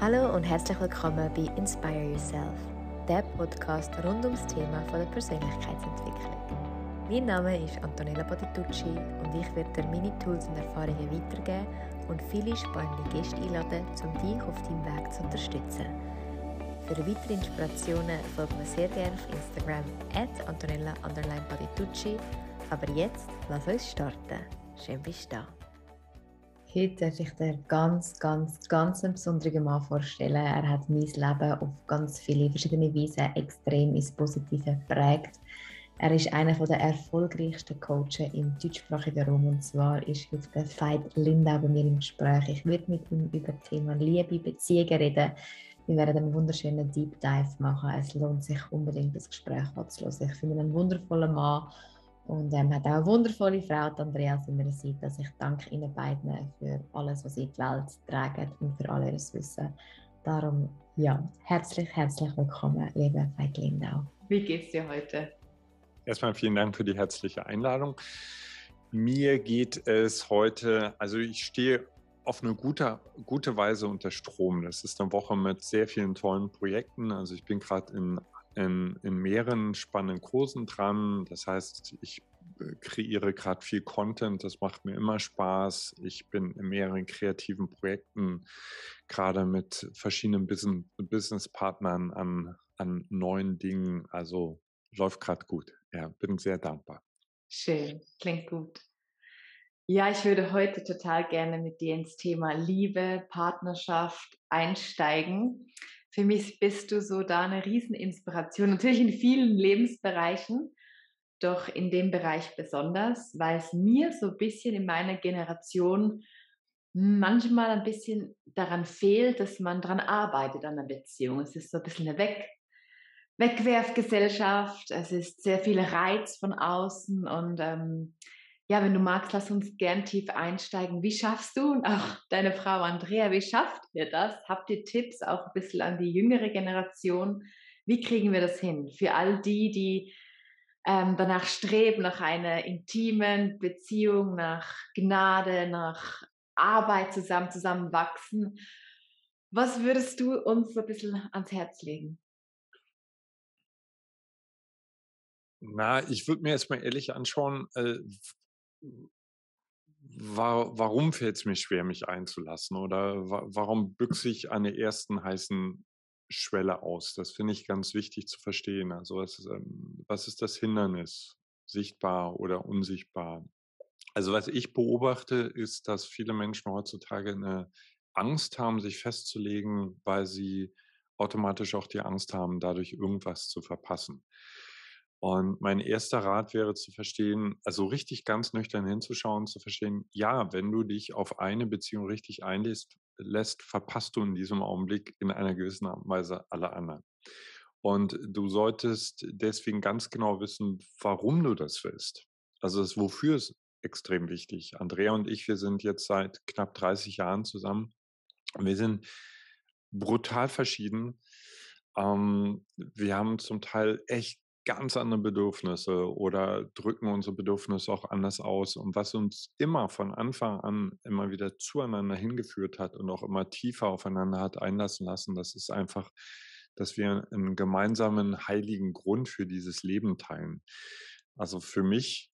Hallo und herzlich willkommen bei Inspire Yourself, der Podcast rund ums Thema von der Persönlichkeitsentwicklung. Mein Name ist Antonella Bottitucci und ich werde dir meine Tools und Erfahrungen weitergeben und viele spannende Gäste einladen, um dich auf deinem Weg zu unterstützen. Für weitere Inspirationen folgt mir sehr gerne auf Instagram at Antonella Bottitucci. Aber jetzt lass uns starten. Schön bist du da. Heute darf ich dir ganz, ganz, ganz einen besonderen Mann vorstellen. Er hat mein Leben auf ganz viele verschiedene Weisen extrem ins Positive geprägt. Er ist einer der erfolgreichsten Coaches im deutschsprachigen Raum und zwar ist heute der Veit Lindau bei mir im Gespräch. Ich werde mit ihm über das Thema Liebe, Beziehungen reden. Wir werden einen wunderschönen Deep Dive machen. Es lohnt sich unbedingt, das Gespräch anzuhören. Ich finde ihn einen wundervollen Mann und ähm, hat auch eine wundervolle Frau, Andrea, an meiner Seite. Also ich danke Ihnen beiden für alles, was Sie in die Welt tragen und für all Ihr Wissen. Darum, ja, herzlich, herzlich willkommen, liebe Veit Lindau. Wie geht's dir heute? Erstmal vielen Dank für die herzliche Einladung. Mir geht es heute, also ich stehe auf eine gute, gute Weise unter Strom. Das ist eine Woche mit sehr vielen tollen Projekten. Also ich bin gerade in in, in mehreren spannenden Kursen dran. Das heißt, ich äh, kreiere gerade viel Content, das macht mir immer Spaß. Ich bin in mehreren kreativen Projekten, gerade mit verschiedenen Business, Businesspartnern an, an neuen Dingen. Also läuft gerade gut. Ja, bin sehr dankbar. Schön, klingt gut. Ja, ich würde heute total gerne mit dir ins Thema Liebe, Partnerschaft einsteigen. Für mich bist du so da eine Rieseninspiration, natürlich in vielen Lebensbereichen, doch in dem Bereich besonders, weil es mir so ein bisschen in meiner Generation manchmal ein bisschen daran fehlt, dass man daran arbeitet an einer Beziehung. Es ist so ein bisschen eine Weg Wegwerfgesellschaft, es ist sehr viel Reiz von außen und ähm, ja, wenn du magst, lass uns gern tief einsteigen. Wie schaffst du und auch deine Frau Andrea, wie schafft ihr das? Habt ihr Tipps auch ein bisschen an die jüngere Generation? Wie kriegen wir das hin? Für all die, die ähm, danach streben, nach einer intimen Beziehung, nach Gnade, nach Arbeit zusammen, zusammenwachsen. Was würdest du uns so ein bisschen ans Herz legen? Na, ich würde mir erstmal ehrlich anschauen, äh, war, warum fällt es mir schwer, mich einzulassen? Oder wa warum büchse ich an der ersten heißen Schwelle aus? Das finde ich ganz wichtig zu verstehen. Also was ist, ähm, was ist das Hindernis? Sichtbar oder unsichtbar? Also was ich beobachte, ist, dass viele Menschen heutzutage eine Angst haben, sich festzulegen, weil sie automatisch auch die Angst haben, dadurch irgendwas zu verpassen. Und mein erster Rat wäre zu verstehen, also richtig ganz nüchtern hinzuschauen, zu verstehen, ja, wenn du dich auf eine Beziehung richtig einlässt, lässt, verpasst du in diesem Augenblick in einer gewissen Weise alle anderen. Und du solltest deswegen ganz genau wissen, warum du das willst. Also das Wofür ist extrem wichtig. Andrea und ich, wir sind jetzt seit knapp 30 Jahren zusammen. Wir sind brutal verschieden. Ähm, wir haben zum Teil echt ganz andere Bedürfnisse oder drücken unsere Bedürfnisse auch anders aus. Und was uns immer von Anfang an immer wieder zueinander hingeführt hat und auch immer tiefer aufeinander hat einlassen lassen, das ist einfach, dass wir einen gemeinsamen heiligen Grund für dieses Leben teilen. Also für mich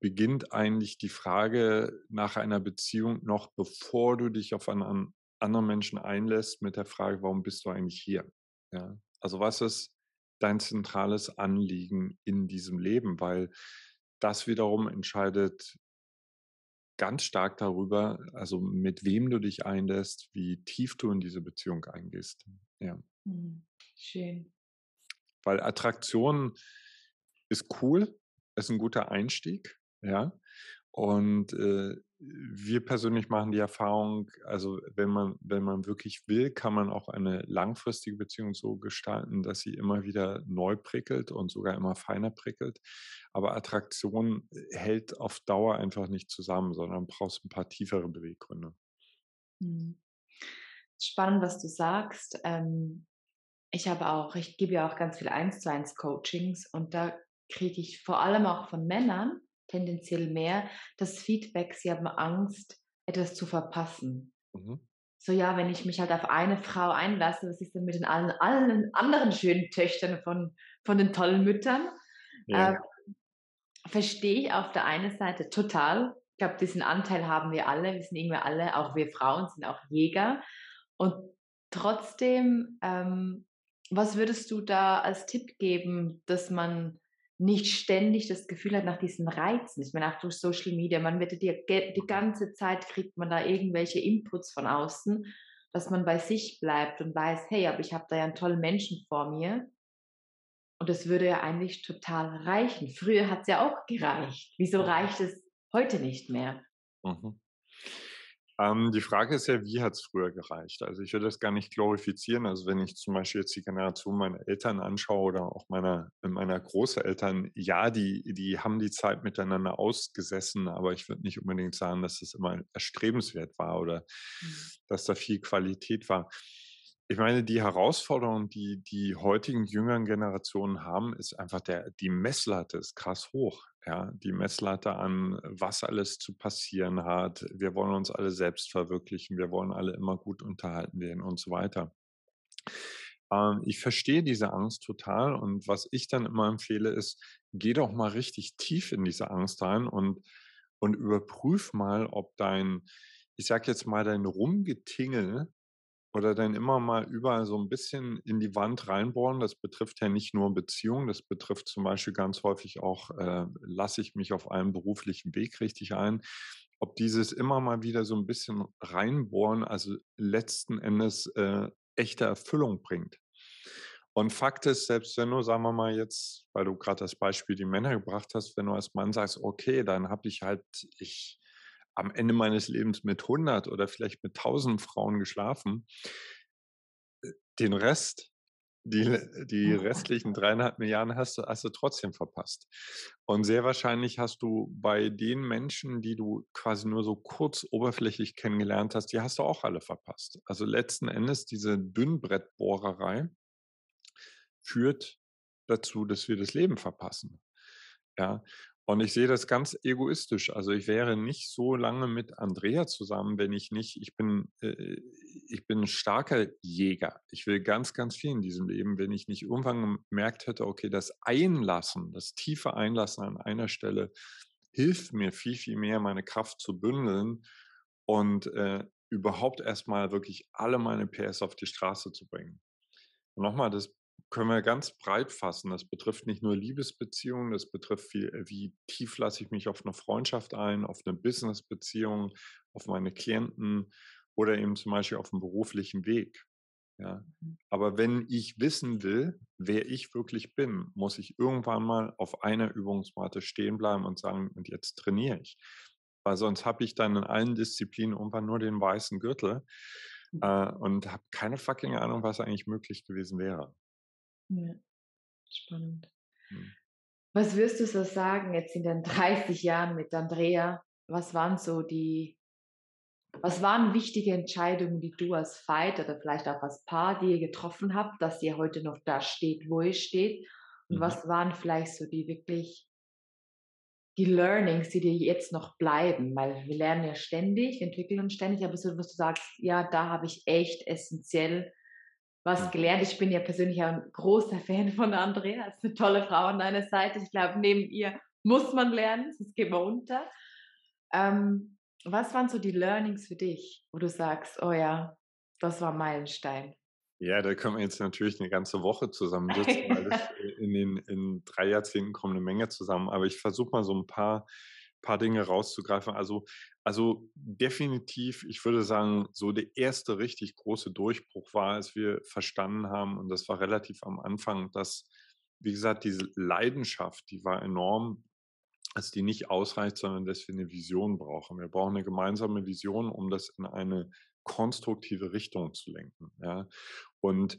beginnt eigentlich die Frage nach einer Beziehung noch bevor du dich auf einen anderen Menschen einlässt mit der Frage, warum bist du eigentlich hier? Ja, also was ist dein zentrales Anliegen in diesem Leben, weil das wiederum entscheidet ganz stark darüber, also mit wem du dich einlässt, wie tief du in diese Beziehung eingehst. Ja. Mhm. Schön. Weil Attraktion ist cool, ist ein guter Einstieg, ja. Und äh, wir persönlich machen die Erfahrung, also wenn man, wenn man wirklich will, kann man auch eine langfristige Beziehung so gestalten, dass sie immer wieder neu prickelt und sogar immer feiner prickelt. Aber Attraktion äh, hält auf Dauer einfach nicht zusammen, sondern brauchst ein paar tiefere Beweggründe. Hm. Spannend, was du sagst. Ähm, ich habe auch, ich gebe ja auch ganz viel eins zu eins Coachings und da kriege ich vor allem auch von Männern tendenziell mehr das Feedback, sie haben Angst, etwas zu verpassen. Mhm. so ja, wenn ich mich halt auf eine Frau einlasse, was ist denn mit den allen, allen anderen schönen Töchtern von, von den tollen Müttern? Ja. Äh, verstehe ich auf der einen Seite total. Ich glaube, diesen Anteil haben wir alle. Wir sind irgendwie alle, auch wir Frauen sind auch Jäger. Und trotzdem, ähm, was würdest du da als Tipp geben, dass man nicht ständig das Gefühl hat nach diesen Reizen. Ich meine, auch durch Social Media, man wird die, die ganze Zeit kriegt man da irgendwelche Inputs von außen, dass man bei sich bleibt und weiß, hey, aber ich habe da ja einen tollen Menschen vor mir. Und das würde ja eigentlich total reichen. Früher hat es ja auch gereicht. Wieso reicht es heute nicht mehr? Mhm. Ähm, die Frage ist ja, wie hat es früher gereicht? Also ich will das gar nicht glorifizieren. Also wenn ich zum Beispiel jetzt die Generation meiner Eltern anschaue oder auch meiner, meiner Großeltern, ja, die, die haben die Zeit miteinander ausgesessen, aber ich würde nicht unbedingt sagen, dass es immer erstrebenswert war oder mhm. dass da viel Qualität war. Ich meine, die Herausforderung, die die heutigen jüngeren Generationen haben, ist einfach der, die Messlatte ist krass hoch. Ja, die Messlatte an, was alles zu passieren hat. Wir wollen uns alle selbst verwirklichen. Wir wollen alle immer gut unterhalten werden und so weiter. Ähm, ich verstehe diese Angst total und was ich dann immer empfehle ist, geh doch mal richtig tief in diese Angst rein und, und überprüf mal, ob dein, ich sag jetzt mal, dein Rumgetingel oder dann immer mal überall so ein bisschen in die Wand reinbohren. Das betrifft ja nicht nur Beziehungen, das betrifft zum Beispiel ganz häufig auch, äh, lasse ich mich auf einem beruflichen Weg richtig ein. Ob dieses immer mal wieder so ein bisschen reinbohren, also letzten Endes äh, echte Erfüllung bringt. Und Fakt ist, selbst wenn du, sagen wir mal jetzt, weil du gerade das Beispiel die Männer gebracht hast, wenn du als Mann sagst, okay, dann habe ich halt, ich am Ende meines Lebens mit 100 oder vielleicht mit 1000 Frauen geschlafen. Äh, den Rest, die, die restlichen dreieinhalb Milliarden hast du, hast du trotzdem verpasst. Und sehr wahrscheinlich hast du bei den Menschen, die du quasi nur so kurz oberflächlich kennengelernt hast, die hast du auch alle verpasst. Also letzten Endes diese Dünnbrettbohrerei führt dazu, dass wir das Leben verpassen. Ja, und ich sehe das ganz egoistisch. Also ich wäre nicht so lange mit Andrea zusammen, wenn ich nicht, ich bin, äh, ich bin ein starker Jäger. Ich will ganz, ganz viel in diesem Leben. Wenn ich nicht irgendwann gemerkt hätte, okay, das Einlassen, das tiefe Einlassen an einer Stelle hilft mir viel, viel mehr, meine Kraft zu bündeln und äh, überhaupt erstmal wirklich alle meine PS auf die Straße zu bringen. Und nochmal, das können wir ganz breit fassen. Das betrifft nicht nur Liebesbeziehungen, das betrifft, wie, äh, wie tief lasse ich mich auf eine Freundschaft ein, auf eine Businessbeziehung, auf meine Klienten oder eben zum Beispiel auf einen beruflichen Weg. Ja. Mhm. Aber wenn ich wissen will, wer ich wirklich bin, muss ich irgendwann mal auf einer Übungsmatte stehen bleiben und sagen, und jetzt trainiere ich. Weil sonst habe ich dann in allen Disziplinen irgendwann nur den weißen Gürtel mhm. äh, und habe keine fucking Ahnung, was eigentlich möglich gewesen wäre. Ja, spannend. Hm. Was wirst du so sagen jetzt in den 30 Jahren mit Andrea? Was waren so die, was waren wichtige Entscheidungen, die du als Veit oder vielleicht auch als Paar, die ihr getroffen habt, dass ihr heute noch da steht, wo ihr steht? Und mhm. was waren vielleicht so die wirklich die Learnings, die dir jetzt noch bleiben? Weil wir lernen ja ständig, entwickeln uns ständig, aber so, was du sagst, ja, da habe ich echt essentiell was gelernt. Ich bin ja persönlich auch ein großer Fan von Andrea. Das ist eine tolle Frau an deiner Seite. Ich glaube, neben ihr muss man lernen, sonst geht man unter. Ähm, was waren so die Learnings für dich, wo du sagst, oh ja, das war Meilenstein? Ja, da können wir jetzt natürlich eine ganze Woche zusammensitzen, weil das in den in drei Jahrzehnten kommt eine Menge zusammen. Aber ich versuche mal so ein paar paar Dinge rauszugreifen. Also, also definitiv, ich würde sagen, so der erste richtig große Durchbruch war, als wir verstanden haben, und das war relativ am Anfang, dass, wie gesagt, diese Leidenschaft, die war enorm, dass die nicht ausreicht, sondern dass wir eine Vision brauchen. Wir brauchen eine gemeinsame Vision, um das in eine konstruktive Richtung zu lenken. Ja? Und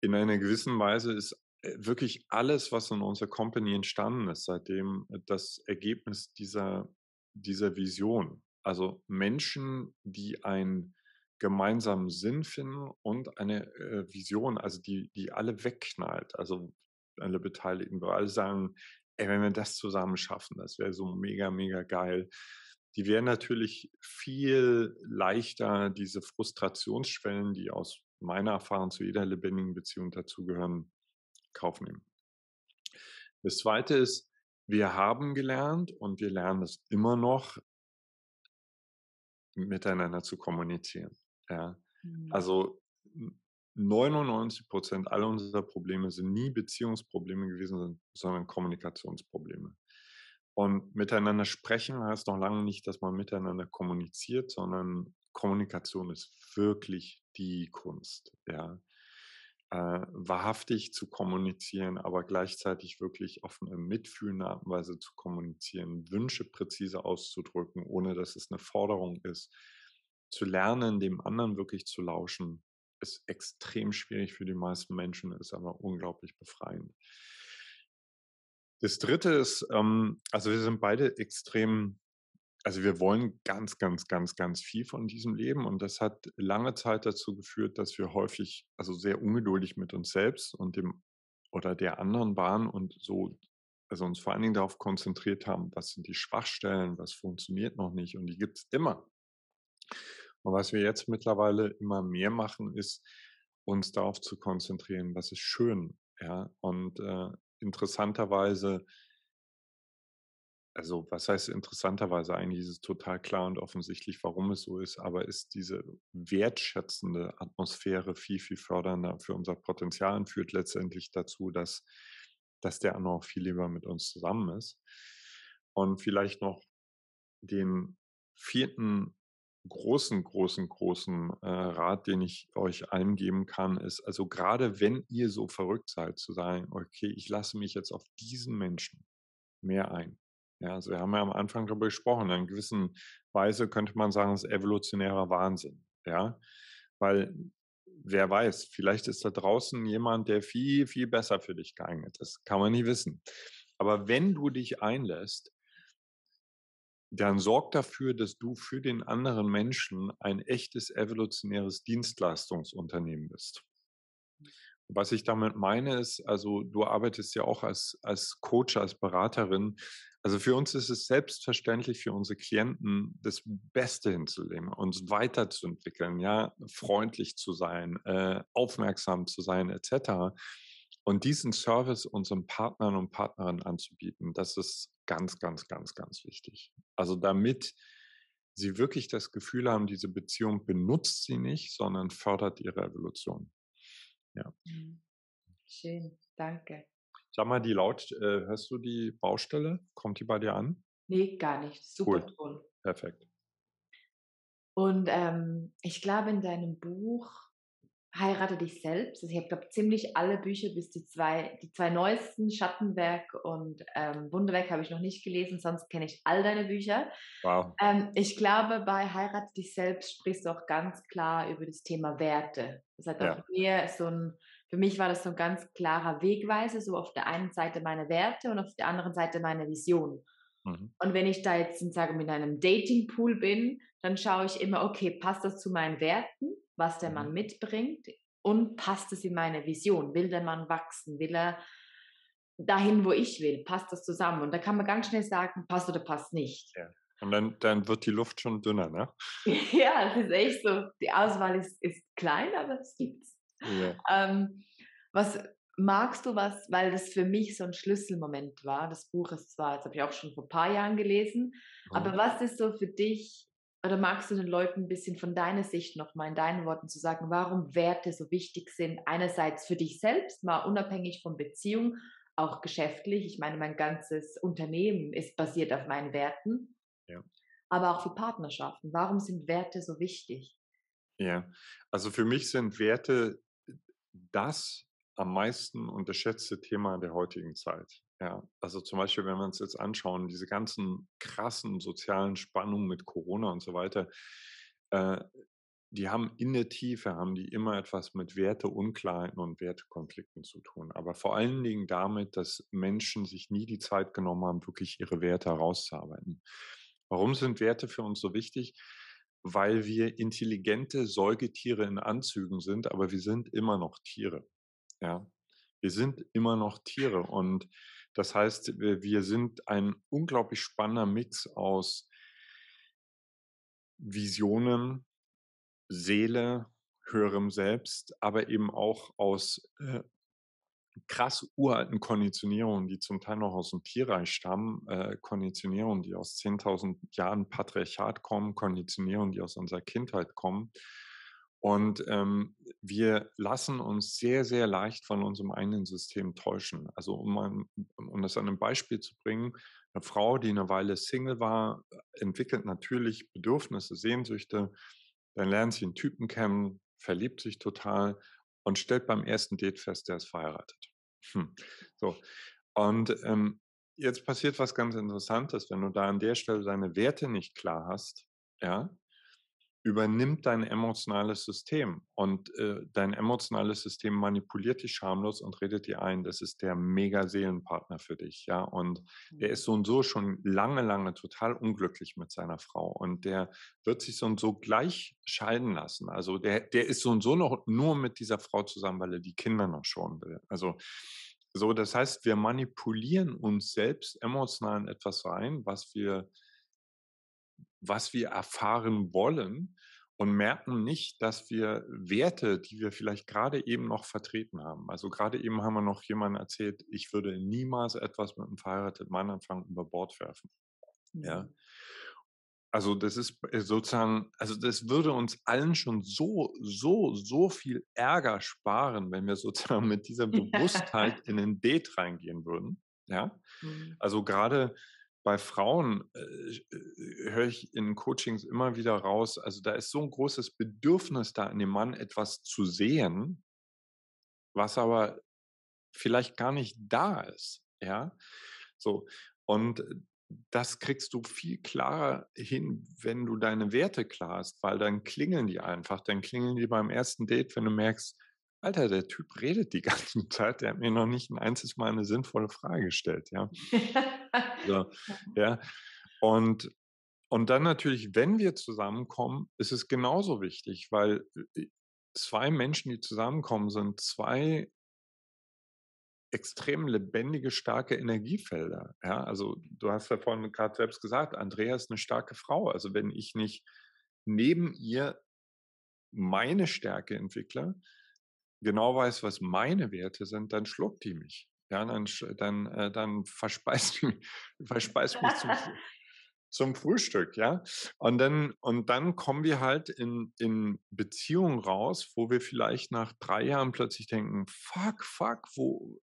in einer gewissen Weise ist wirklich alles, was in unserer Company entstanden ist, seitdem äh, das Ergebnis dieser, dieser Vision. Also Menschen, die einen gemeinsamen Sinn finden und eine äh, Vision, also die, die alle wegknallt. Also alle Beteiligten, wo alle sagen, ey, wenn wir das zusammen schaffen, das wäre so mega, mega geil. die wären natürlich viel leichter, diese Frustrationsschwellen, die aus meiner Erfahrung zu jeder lebendigen Beziehung dazugehören, Kauf nehmen. Das Zweite ist, wir haben gelernt und wir lernen es immer noch, miteinander zu kommunizieren. Ja. Mhm. Also 99 Prozent aller unserer Probleme sind nie Beziehungsprobleme gewesen, sondern Kommunikationsprobleme. Und miteinander sprechen heißt noch lange nicht, dass man miteinander kommuniziert, sondern Kommunikation ist wirklich die Kunst. Ja äh, wahrhaftig zu kommunizieren, aber gleichzeitig wirklich auf eine mitfühlende Art und Weise zu kommunizieren, Wünsche präzise auszudrücken, ohne dass es eine Forderung ist. Zu lernen, dem anderen wirklich zu lauschen, ist extrem schwierig für die meisten Menschen, ist aber unglaublich befreiend. Das Dritte ist, ähm, also wir sind beide extrem also wir wollen ganz, ganz, ganz, ganz viel von diesem Leben und das hat lange Zeit dazu geführt, dass wir häufig also sehr ungeduldig mit uns selbst und dem oder der anderen waren und so also uns vor allen Dingen darauf konzentriert haben, was sind die Schwachstellen, was funktioniert noch nicht und die gibt es immer. Und was wir jetzt mittlerweile immer mehr machen, ist uns darauf zu konzentrieren, was ist schön, ja und äh, interessanterweise also was heißt interessanterweise eigentlich ist es total klar und offensichtlich, warum es so ist, aber ist diese wertschätzende Atmosphäre viel, viel fördernder für unser Potenzial und führt letztendlich dazu, dass, dass der andere auch viel lieber mit uns zusammen ist. Und vielleicht noch den vierten großen, großen, großen äh, Rat, den ich euch allen geben kann, ist, also gerade wenn ihr so verrückt seid, zu sagen, okay, ich lasse mich jetzt auf diesen Menschen mehr ein ja, also wir haben ja am Anfang darüber gesprochen. In gewisser Weise könnte man sagen, es ist evolutionärer Wahnsinn. Ja, weil wer weiß, vielleicht ist da draußen jemand, der viel, viel besser für dich geeignet ist. Kann man nie wissen. Aber wenn du dich einlässt, dann sorg dafür, dass du für den anderen Menschen ein echtes evolutionäres Dienstleistungsunternehmen bist. Was ich damit meine ist, also du arbeitest ja auch als, als Coach, als Beraterin. Also für uns ist es selbstverständlich für unsere Klienten das Beste hinzulegen, uns weiterzuentwickeln, ja, freundlich zu sein, äh, aufmerksam zu sein, etc. Und diesen Service unseren Partnern und Partnerinnen anzubieten, das ist ganz, ganz, ganz, ganz wichtig. Also damit sie wirklich das Gefühl haben, diese Beziehung benutzt sie nicht, sondern fördert ihre Evolution. Ja. Mhm. Schön, danke. Sag mal, die laut, äh, hörst du die Baustelle? Kommt die bei dir an? Nee, gar nicht. Super cool. Ton. Perfekt. Und ähm, ich glaube, in deinem Buch Heirate dich selbst. Also ich habe, glaube ziemlich alle Bücher bis die zwei, die zwei neuesten, Schattenwerk und ähm, Wunderwerk, habe ich noch nicht gelesen, sonst kenne ich all deine Bücher. Wow. Ähm, ich glaube, bei Heirate dich selbst sprichst du auch ganz klar über das Thema Werte. Das hat ja. auch mir so ein, für mich war das so ein ganz klarer Wegweise, so auf der einen Seite meine Werte und auf der anderen Seite meine Vision. Mhm. Und wenn ich da jetzt, sage mit einem Datingpool bin, dann schaue ich immer, okay, passt das zu meinen Werten? Was der Mann mhm. mitbringt und passt es in meine Vision? Will der Mann wachsen? Will er dahin, wo ich will? Passt das zusammen? Und da kann man ganz schnell sagen, passt oder passt nicht. Ja. Und dann, dann wird die Luft schon dünner, ne? ja, das ist echt so. Die Auswahl ist, ist klein, aber es gibt's. Ja. Ähm, was magst du was, weil das für mich so ein Schlüsselmoment war. Das Buch ist zwar, das habe ich auch schon vor ein paar Jahren gelesen, mhm. aber was ist so für dich oder magst du den Leuten ein bisschen von deiner Sicht nochmal in deinen Worten zu sagen, warum Werte so wichtig sind? Einerseits für dich selbst, mal unabhängig von Beziehung, auch geschäftlich. Ich meine, mein ganzes Unternehmen ist basiert auf meinen Werten. Ja. Aber auch für Partnerschaften. Warum sind Werte so wichtig? Ja, also für mich sind Werte das am meisten unterschätzte Thema der heutigen Zeit. Ja, also zum Beispiel, wenn wir uns jetzt anschauen, diese ganzen krassen sozialen Spannungen mit Corona und so weiter, äh, die haben in der Tiefe, haben die immer etwas mit Werteunklarheiten und Wertekonflikten zu tun. Aber vor allen Dingen damit, dass Menschen sich nie die Zeit genommen haben, wirklich ihre Werte herauszuarbeiten. Warum sind Werte für uns so wichtig? Weil wir intelligente Säugetiere in Anzügen sind, aber wir sind immer noch Tiere. Ja, wir sind immer noch Tiere und das heißt, wir sind ein unglaublich spannender Mix aus Visionen, Seele, höherem Selbst, aber eben auch aus äh, krass uralten Konditionierungen, die zum Teil noch aus dem Tierreich stammen, äh, Konditionierungen, die aus 10.000 Jahren Patriarchat kommen, Konditionierungen, die aus unserer Kindheit kommen. Und ähm, wir lassen uns sehr, sehr leicht von unserem eigenen System täuschen. Also um, um das an einem Beispiel zu bringen, eine Frau, die eine Weile Single war, entwickelt natürlich Bedürfnisse, Sehnsüchte, dann lernt sie einen Typen kennen, verliebt sich total und stellt beim ersten Date fest, der ist verheiratet. Hm. So. Und ähm, jetzt passiert was ganz Interessantes, wenn du da an der Stelle deine Werte nicht klar hast, ja, übernimmt dein emotionales System und äh, dein emotionales System manipuliert dich schamlos und redet dir ein, das ist der mega Seelenpartner für dich, ja, und mhm. der ist so und so schon lange, lange total unglücklich mit seiner Frau und der wird sich so und so gleich scheiden lassen, also der, der ist so und so noch nur mit dieser Frau zusammen, weil er die Kinder noch schon will, also so, das heißt, wir manipulieren uns selbst emotional in etwas rein, was wir was wir erfahren wollen und merken nicht, dass wir Werte, die wir vielleicht gerade eben noch vertreten haben, also gerade eben haben wir noch jemanden erzählt, ich würde niemals etwas mit einem verheirateten Mann anfangen, über Bord werfen. Ja. Also das ist äh, sozusagen, also das würde uns allen schon so, so, so viel Ärger sparen, wenn wir sozusagen mit dieser Bewusstheit in ein Date reingehen würden. Ja. Mhm. Also gerade bei Frauen äh, äh, höre ich in Coachings immer wieder raus, also da ist so ein großes Bedürfnis da in dem Mann etwas zu sehen, was aber vielleicht gar nicht da ist, ja. So und das kriegst du viel klarer hin, wenn du deine Werte klar hast, weil dann klingeln die einfach, dann klingeln die beim ersten Date, wenn du merkst, Alter, der Typ redet die ganze Zeit, der hat mir noch nicht ein einziges Mal eine sinnvolle Frage gestellt, ja. so, ja. Und, und dann natürlich, wenn wir zusammenkommen, ist es genauso wichtig, weil äh, zwei Menschen, die zusammenkommen, sind zwei extrem lebendige, starke Energiefelder. Ja, also du hast ja vorhin gerade selbst gesagt, Andrea ist eine starke Frau. Also wenn ich nicht neben ihr meine Stärke entwickle, genau weiß, was meine Werte sind, dann schluckt die mich. Ja, dann, dann, äh, dann verspeist, mich, verspeist mich zum, zum Frühstück, ja. Und dann, und dann kommen wir halt in, in Beziehungen raus, wo wir vielleicht nach drei Jahren plötzlich denken, fuck, fuck, wo,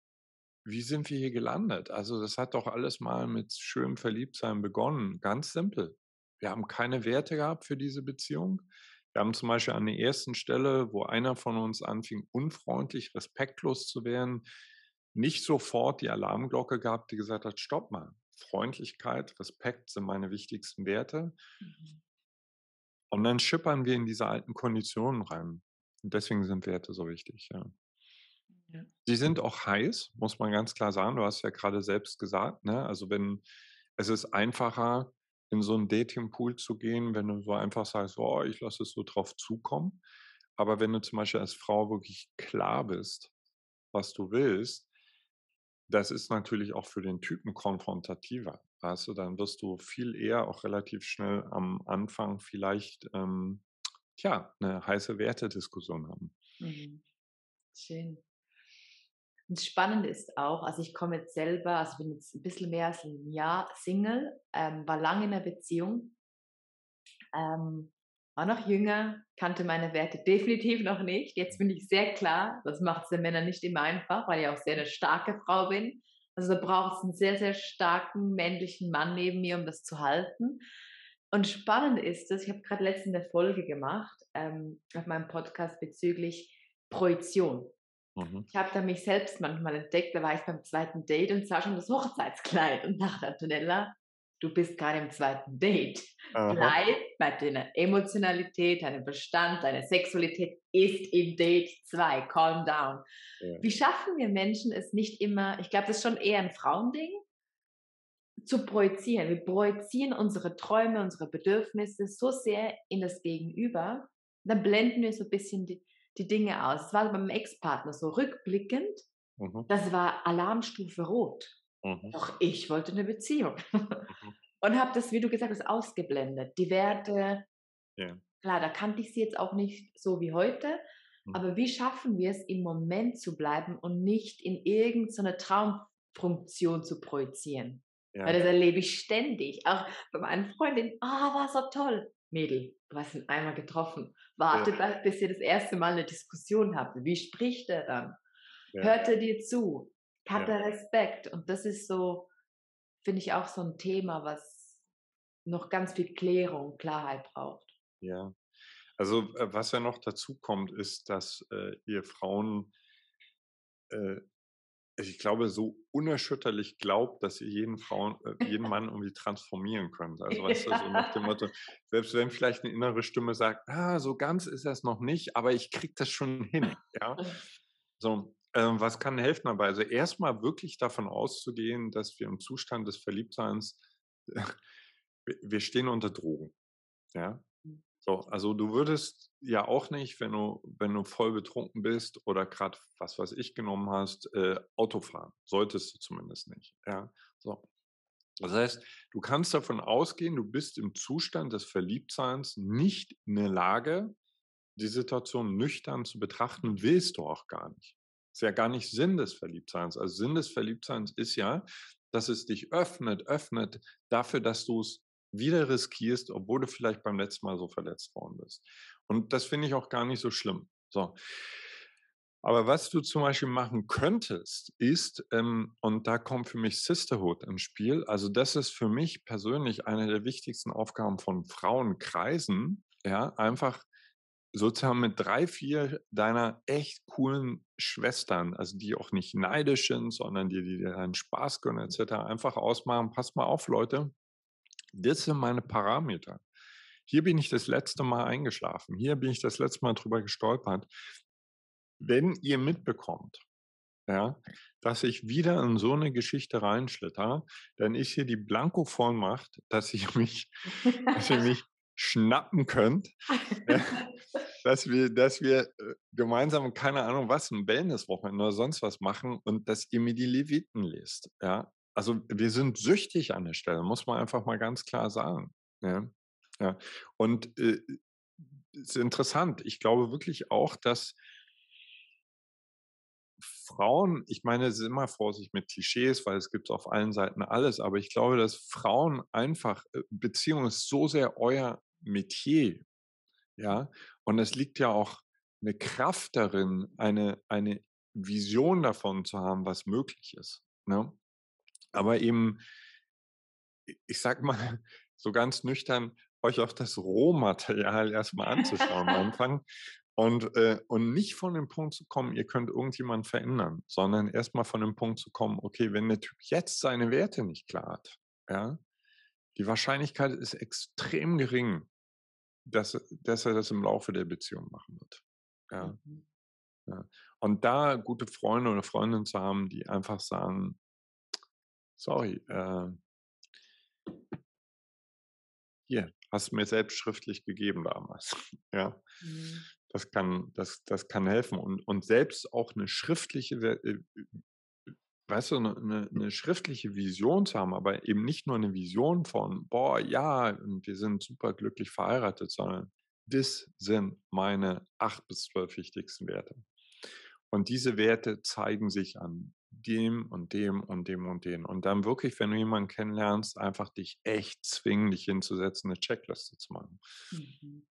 wie sind wir hier gelandet? Also das hat doch alles mal mit schönem Verliebtsein begonnen. Ganz simpel. Wir haben keine Werte gehabt für diese Beziehung. Wir haben zum Beispiel an der ersten Stelle, wo einer von uns anfing, unfreundlich, respektlos zu werden, nicht sofort die Alarmglocke gehabt, die gesagt hat, stopp mal, Freundlichkeit, Respekt sind meine wichtigsten Werte. Mhm. Und dann schippern wir in diese alten Konditionen rein. Und deswegen sind Werte so wichtig, ja. ja. Sie sind auch heiß, muss man ganz klar sagen. Du hast ja gerade selbst gesagt, ne? Also wenn es ist einfacher, in so einen Datingpool zu gehen, wenn du so einfach sagst, oh, ich lasse es so drauf zukommen. Aber wenn du zum Beispiel als Frau wirklich klar bist, was du willst, das ist natürlich auch für den Typen konfrontativer. Du, dann wirst du viel eher auch relativ schnell am Anfang vielleicht, ähm, tja, eine heiße Wertediskussion haben. Mhm. Schön. Und spannend ist auch, also ich komme jetzt selber, also bin jetzt ein bisschen mehr als ein Jahr Single, ähm, war lange in einer Beziehung, ähm, war noch jünger, kannte meine Werte definitiv noch nicht. Jetzt bin ich sehr klar, das macht es den Männern nicht immer einfach, weil ich auch sehr eine starke Frau bin. Also braucht es einen sehr, sehr starken männlichen Mann neben mir, um das zu halten. Und spannend ist es, ich habe gerade letztens eine Folge gemacht ähm, auf meinem Podcast bezüglich Projektion. Mhm. Ich habe da mich selbst manchmal entdeckt, da war ich beim zweiten Date und sah schon das Hochzeitskleid und dachte, Antonella, du bist gerade im zweiten Date. Aha. Bleib bei deiner Emotionalität, deinem Bestand, deine Sexualität ist im Date 2. Calm down. Ja. Wie schaffen wir Menschen es nicht immer, ich glaube, das ist schon eher ein Frauending, zu projizieren. Wir projizieren unsere Träume, unsere Bedürfnisse so sehr in das Gegenüber, dann blenden wir so ein bisschen die, die Dinge aus. Es war beim Ex-Partner so rückblickend, mhm. das war Alarmstufe Rot. Mhm. Doch ich wollte eine Beziehung. Mhm. Und habe das, wie du gesagt hast, ausgeblendet. Die Werte, Ja. Klar, da kannte ich sie jetzt auch nicht so wie heute, Mhm. aber wie schaffen wir es, im Moment zu bleiben und nicht in irgendeine Traumfunktion zu projizieren? Weil Ja. das erlebe ich ständig. Auch bei meinen Freundinnen, ah, war so toll. Mädel, du hast ihn einmal getroffen. Warte, Ja. bis- ihr das erste Mal eine Diskussion habt. Wie spricht er dann? Ja. Hört er dir zu? Hat Ja. er Respekt? Und das ist so, finde ich auch so ein Thema, was noch ganz viel Klärung, Klarheit braucht. Ja. Also, äh, was ja noch dazu kommt, ist, dass, äh, ihr Frauen äh, ich glaube, so unerschütterlich glaubt, dass ihr jeden Frauen äh, jeden Mann irgendwie transformieren könnt. Also, weißt du, so nach dem Motto, selbst wenn vielleicht 'ne innere Stimme sagt: „Ah, so ganz ist er's noch nicht, aber ich kriege das schon hin“, ja? So, ähm, was kann helfen dabei? Also, erst mal wirklich davon auszugehen, dass wir im Zustand des Verliebtseins wir wir stehen unter Drogen, ja? So, also, du würdest ja auch nicht, wenn du wenn du voll betrunken bist oder grad, was weiß ich, genommen hast, äh, Auto fahren. Solltest du zumindest nicht, ja? So. Das heißt, du kannst davon ausgehen, du bist im Zustand des Verliebtseins nicht in der Lage, die Situation nüchtern zu betrachten, willst du auch gar nicht. Ist ja gar nicht Sinn des Verliebtseins. Also, Sinn des Verliebtseins ist ja, dass es dich öffnet öffnet dafür, dass du's wieder riskierst, obwohl du vielleicht beim letzten Mal so verletzt worden bist. Und das finde ich auch gar nicht so schlimm. So. Aber was du zum Beispiel machen könntest, ist ähm, und da kommt für mich Sisterhood ins Spiel. Also, das ist für mich persönlich eine der wichtigsten Aufgaben von Frauenkreisen, ja, einfach sozusagen mit 3, 4 deiner echt coolen Schwestern, also, die auch nicht neidisch sind, sondern die die dir deinen Spaß gönnen et cetera, einfach ausmachen: „Passt mal auf, Leute, das sind meine Parameter. Hier bin ich das letzte Mal eingeschlafen. Hier bin ich das letzte Mal drüber gestolpert.“ Wenn ihr mitbekommt, ja, dass ich wieder in so 'ne Geschichte reinschlitter, dann ist hier die Blankovollmacht, dass ihr mich dass ihr mich schnappen könnt, ja, dass wir dass wir, äh, gemeinsam, keine Ahnung was, 'n Wellness-Wochenende oder sonst was machen und dass ihr mir die Leviten lest, ja? Also, wir sind süchtig an der Stelle, muss man einfach mal ganz klar sagen, ja? Ja. Und, äh, ist interessant. Ich glaube wirklich auch, dass Frauen ich meine, sei immer Vorsicht mit Klischees, weil es gibt auf allen Seiten alles, aber ich glaube, dass Frauen einfach äh, Beziehung ist so sehr euer Metier, ja? Und es liegt ja auch 'ne Kraft darin, eine eine Vision davon zu haben, was möglich ist, ne? Aber eben ich sage mal so ganz nüchtern, euch auch das Rohmaterial erst mal anzuschauen am Anfang und, äh und nicht von dem Punkt zu kommen, ihr könnt irgendjemanden verändern, sondern erst mal von dem Punkt zu kommen: „Okay, wenn der Typ jetzt seine Werte nicht klar hat, ja, die Wahrscheinlichkeit ist extrem gering, dass er dass er das im Laufe der Beziehung machen wird“, ja? Mhm. Ja. Und da gute Freunde oder Freundinnen zu haben, die einfach sagen: „Sorry, äh“ „hier, hast du mir selbst schriftlich gegeben damals“, ja? Mhm. Das kann das das kann helfen und und selbst auch 'ne schriftliche äh, weißt du, 'ne 'ne 'ne schriftliche Vision zu haben, aber eben nicht nur 'ne Vision von: „Boah, ja, wir sind superglücklich verheiratet“, sondern: „Das sind meine 8 bis 12 wichtigsten Werte.“ Und diese Werte zeigen sich an dem und dem und dem und dem. Und dann wirklich, wenn du jemanden kennenlernst, einfach dich echt zwingen, dich hinzusetzen, 'ne Checkliste zu machen. Mhm.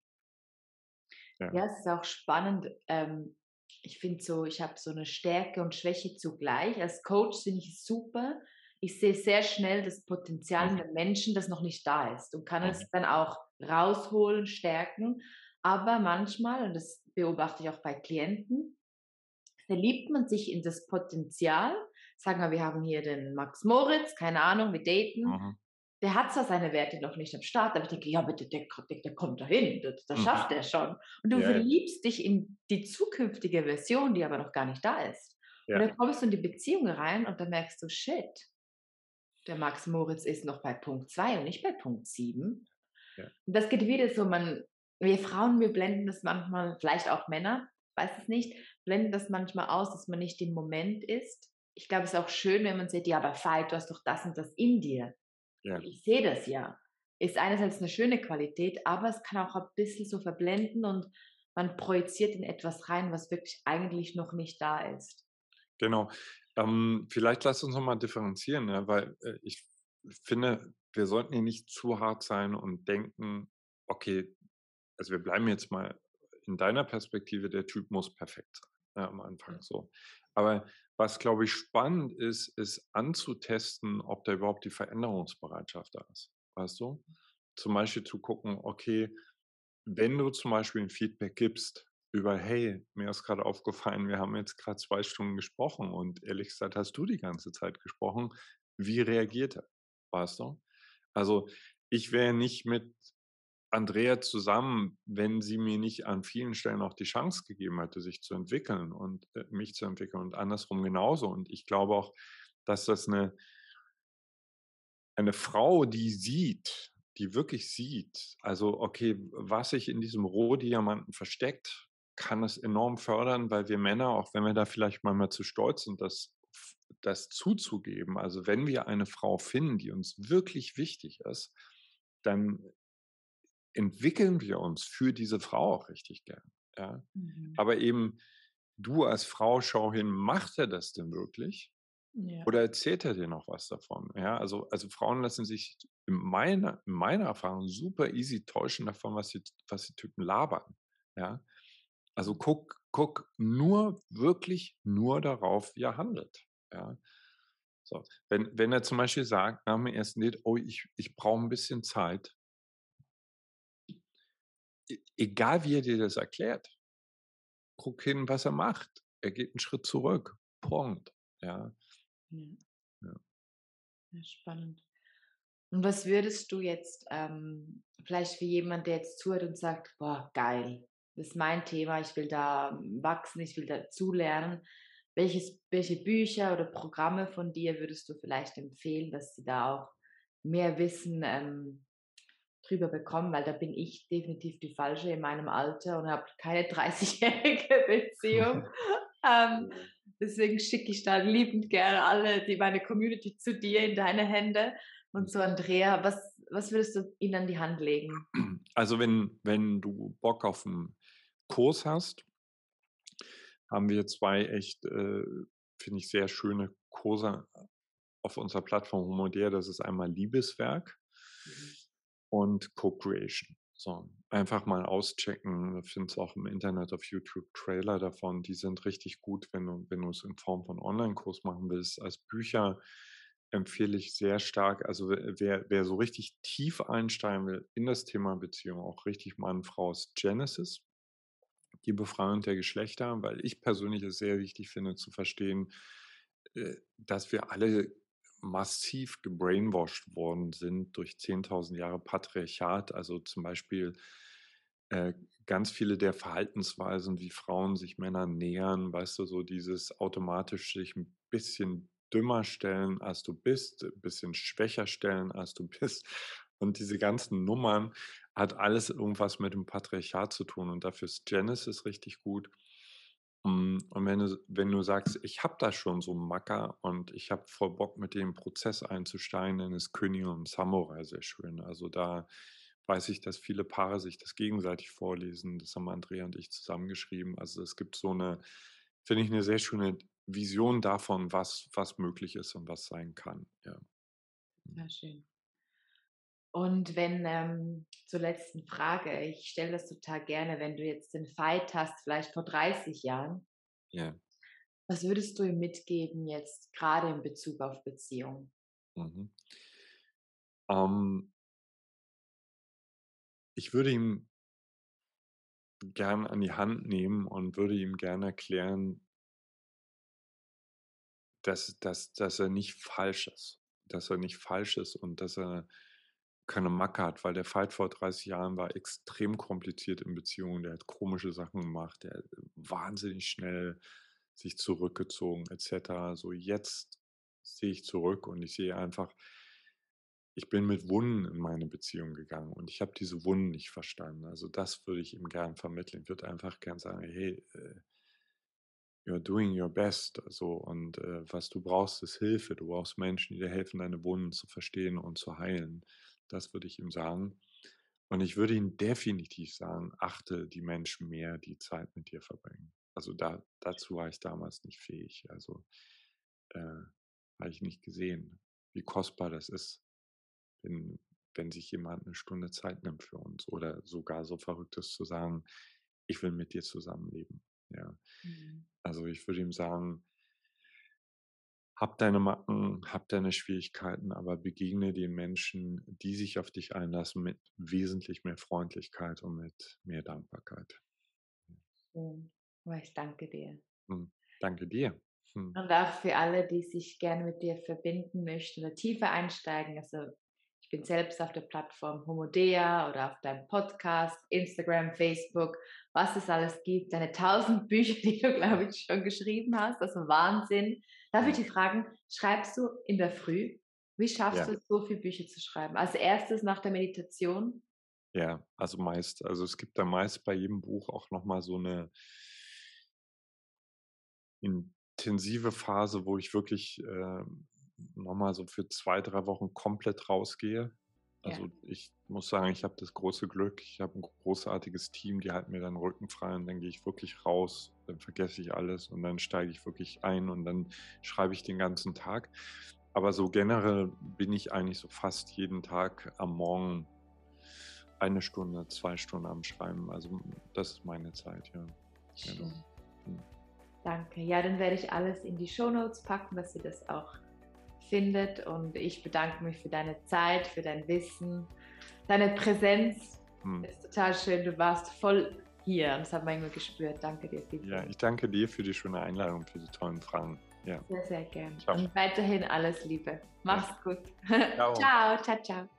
Ja. Ja, es ist auch spannend. Ähm, ich finde so ich habe so 'ne Stärke und Schwäche zugleich. Als Coach finde ich es super. Ich sehe sehr schnell das Potenzial in Mhm. den Menschen, das noch nicht da ist und kann Mhm. es dann auch rausholen, stärken. Aber manchmal, und das beobachte ich auch bei Klienten, verliebt man sich in das Potenzial. Sagen wir, wir haben hier den Max Moritz, keine Ahnung, wir daten. Mhm. Der hat zwar seine Werte noch nicht am Start, aber ich denke: „Ja, aber der der der kommt dahin, das das Mhm. schafft er schon.“ Und du Ja, ja. verliebst dich in die zukünftige Version, die aber noch gar nicht da ist. Und Ja. dann kommst du in die Beziehung rein und dann merkst du: „Shit, der Max Moritz ist noch bei Punkt 2 und nicht bei Punkt 7.“ Ja. Und das geht wieder so, man wir Frauen, wir blenden das manchmal vielleicht auch Männer, weiß es nicht, blenden das manchmal aus, dass man nicht im Moment ist. Ich glaube, es ist auch schön, wenn man sieht: „Ja, aber Veit, du hast doch das und das in dir.“ Ja. Ich sehe das ja. ist einerseits eine schöne Qualität, aber es kann auch ein bisschen so verblenden und man projiziert in etwas rein, was wirklich eigentlich noch nicht da ist. Genau. Ähm, vielleicht lass uns nochmal differenzieren, ja, weil äh, ich finde, wir sollten hier nicht zu hart sein und denken, okay, also wir bleiben jetzt mal in deiner Perspektive, der Typ muss perfekt sein ja, am Anfang so. Aber was, glaube ich, spannend ist, ist anzutesten, ob da überhaupt die Veränderungsbereitschaft da ist. Weißt du? Zum Beispiel zu gucken, okay, wenn du zum Beispiel ein Feedback gibst über, hey, mir ist gerade aufgefallen, wir haben jetzt gerade zwei Stunden gesprochen und ehrlich gesagt hast du die ganze Zeit gesprochen, wie reagiert er? Weißt du? Also ich wäre nicht mit Andrea zusammen, wenn sie mir nicht an vielen Stellen auch die Chance gegeben hätte, sich zu entwickeln und äh, mich zu entwickeln und andersrum genauso. Und ich glaube auch, dass das eine, eine Frau, die sieht, die wirklich sieht, also okay, was sich in diesem Rohdiamanten versteckt, kann es enorm fördern, weil wir Männer, auch wenn wir da vielleicht manchmal zu stolz sind, das, das zuzugeben, also wenn wir eine Frau finden, die uns wirklich wichtig ist, dann entwickeln wir uns für diese Frau auch richtig gern. Ja? Mhm. Aber eben du als Frau schau hin, macht er das denn wirklich? Ja. Oder erzählt er dir noch was davon? Ja, also, also Frauen lassen sich in meiner, in meiner Erfahrung super easy täuschen davon, was die, was die Typen labern. Ja, also guck, guck nur, wirklich nur darauf, wie er handelt. Ja, so. Wenn, wenn er zum Beispiel sagt nach dem ersten Date, oh, ich, ich brauche ein bisschen Zeit, egal wie er dir das erklärt, guck hin, was er macht. Er geht einen Schritt zurück. Punkt. Ja. ja. ja. ja spannend. Und was würdest du jetzt ähm, vielleicht für jemanden, der jetzt zuhört und sagt, boah, geil, das ist mein Thema, ich will da wachsen, ich will dazulernen. Welches, welche Bücher oder Programme von dir würdest du vielleicht empfehlen, dass sie da auch mehr Wissen ähm, drüber bekommen, weil da bin ich definitiv die falsche in meinem Alter und habe keine 30-jährige Beziehung. ähm, deswegen schicke ich da liebend gerne alle, die meine Community zu dir in deine Hände. Und so, Andrea, was, was würdest du ihnen an die Hand legen? Also, wenn, wenn du Bock auf einen Kurs hast, haben wir zwei echt, äh, finde ich, sehr schöne Kurse auf unserer Plattform Homodär. Das ist einmal Liebeswerk. Mhm und Co-Creation. So, einfach mal auschecken. Du findest auch im Internet auf YouTube Trailer davon. Die sind richtig gut, wenn du, wenn du es in Form von Online-Kurs machen willst. Als Bücher empfehle ich sehr stark, also wer, wer so richtig tief einsteigen will in das Thema Beziehung, auch richtig Mann, Frau, ist Genesis, die Befreiung der Geschlechter, weil ich persönlich es sehr wichtig finde zu verstehen, äh, dass wir alle massiv gebrainwashed worden sind durch 10.000 Jahre Patriarchat. Also zum Beispiel äh, ganz viele der Verhaltensweisen, wie Frauen sich Männern nähern, weißt du, so dieses automatisch sich ein bisschen dümmer stellen, als du bist, ein bisschen schwächer stellen, als du bist. Und diese ganzen Nummern hat alles irgendwas mit dem Patriarchat zu tun. Und dafür ist Genesis richtig gut. Hm, und wenn du, wenn du sagst, ich habe da schon so einen Macker und ich habe voll Bock, mit dem Prozess einzusteigen, dann ist König und Samurai sehr schön. Also da weiß ich, dass viele Paare sich das gegenseitig vorlesen. Das haben Andrea und ich zusammengeschrieben. Also es gibt so eine, finde ich, eine sehr schöne Vision davon, was, was möglich ist und was sein kann. Ja. Hm. schön. Und wenn, ähm, zur letzten Frage, ich stelle das total gerne, wenn du jetzt den Fight hast, vielleicht vor 30 Jahren. Ja. Was würdest du ihm mitgeben jetzt, gerade in Bezug auf Beziehung? Mhm. Ähm, ich würde ihm gern an die Hand nehmen und würde ihm gerne erklären, dass, dass, dass er nicht falsch ist. Dass er nicht falsch ist und dass er keine Macke hat, weil der Fight vor 30 Jahren war extrem kompliziert in Beziehungen. Der hat komische Sachen gemacht, der hat wahnsinnig schnell sich zurückgezogen, etc. So jetzt sehe ich zurück und ich sehe einfach, ich bin mit Wunden in meine Beziehung gegangen und ich habe diese Wunden nicht verstanden. Also das würde ich ihm gern vermitteln. Ich würde einfach gern sagen, hey, äh, you're doing your best. So, und äh, was du brauchst, ist Hilfe. Du brauchst Menschen, die dir helfen, deine Wunden zu verstehen und zu heilen Das würde ich ihm sagen. Und ich würde ihm definitiv sagen, achte die Menschen mehr, die Zeit mit dir verbringen. Also da, dazu war ich damals nicht fähig. Also äh, habe ich nicht gesehen, wie kostbar das ist, wenn, wenn sich jemand eine Stunde Zeit nimmt für uns oder sogar so verrücktes zu sagen, ich will mit dir zusammenleben. Ja. Mhm. Also ich würde ihm sagen, hab deine Macken, hab deine Schwierigkeiten, aber begegne den Menschen, die sich auf dich einlassen, mit wesentlich mehr Freundlichkeit und mit mehr Dankbarkeit. Schön. Ich danke dir. Hm, danke dir. Hm. Und auch für alle, die sich gerne mit dir verbinden möchten oder tiefer einsteigen. Also ich bin selbst auf der Plattform Homodea oder auf deinem Podcast, Instagram, Facebook, was es alles gibt. Deine tausend Bücher, die du, glaube ich, schon geschrieben hast. Also Wahnsinn. Darf ich dich fragen, schreibst du in der Früh? Wie schaffst ja. du es, so viele Bücher zu schreiben? Als erstes nach der Meditation? Ja, also meist, also es gibt da meist bei jedem Buch auch nochmal so eine intensive Phase, wo ich wirklich äh, nochmal so für zwei, drei Wochen komplett rausgehe. Also ja. ich muss sagen, ich habe das große Glück, ich habe ein großartiges Team, die halten mir dann Rücken frei und dann gehe ich wirklich raus, dann vergesse ich alles und dann steige ich wirklich ein und dann schreibe ich den ganzen Tag. Aber so generell bin ich eigentlich so fast jeden Tag am Morgen eine Stunde, zwei Stunden am Schreiben. Also das ist meine Zeit, ja. Genau. Hm. Danke. Ja, dann werde ich alles in die Show Notes packen, dass ihr das auch findet. Und ich bedanke mich für deine Zeit, für dein Wissen, deine Präsenz. Hm. ist total schön. Du warst voll hier und das hat man immer gespürt. Danke dir viel. Ja, ich danke dir für die schöne Einladung, für die tollen Fragen. Ja. Sehr, sehr gern. Ciao. Und weiterhin alles Liebe. Mach's ja. gut. Ciao, ciao, ciao. ciao.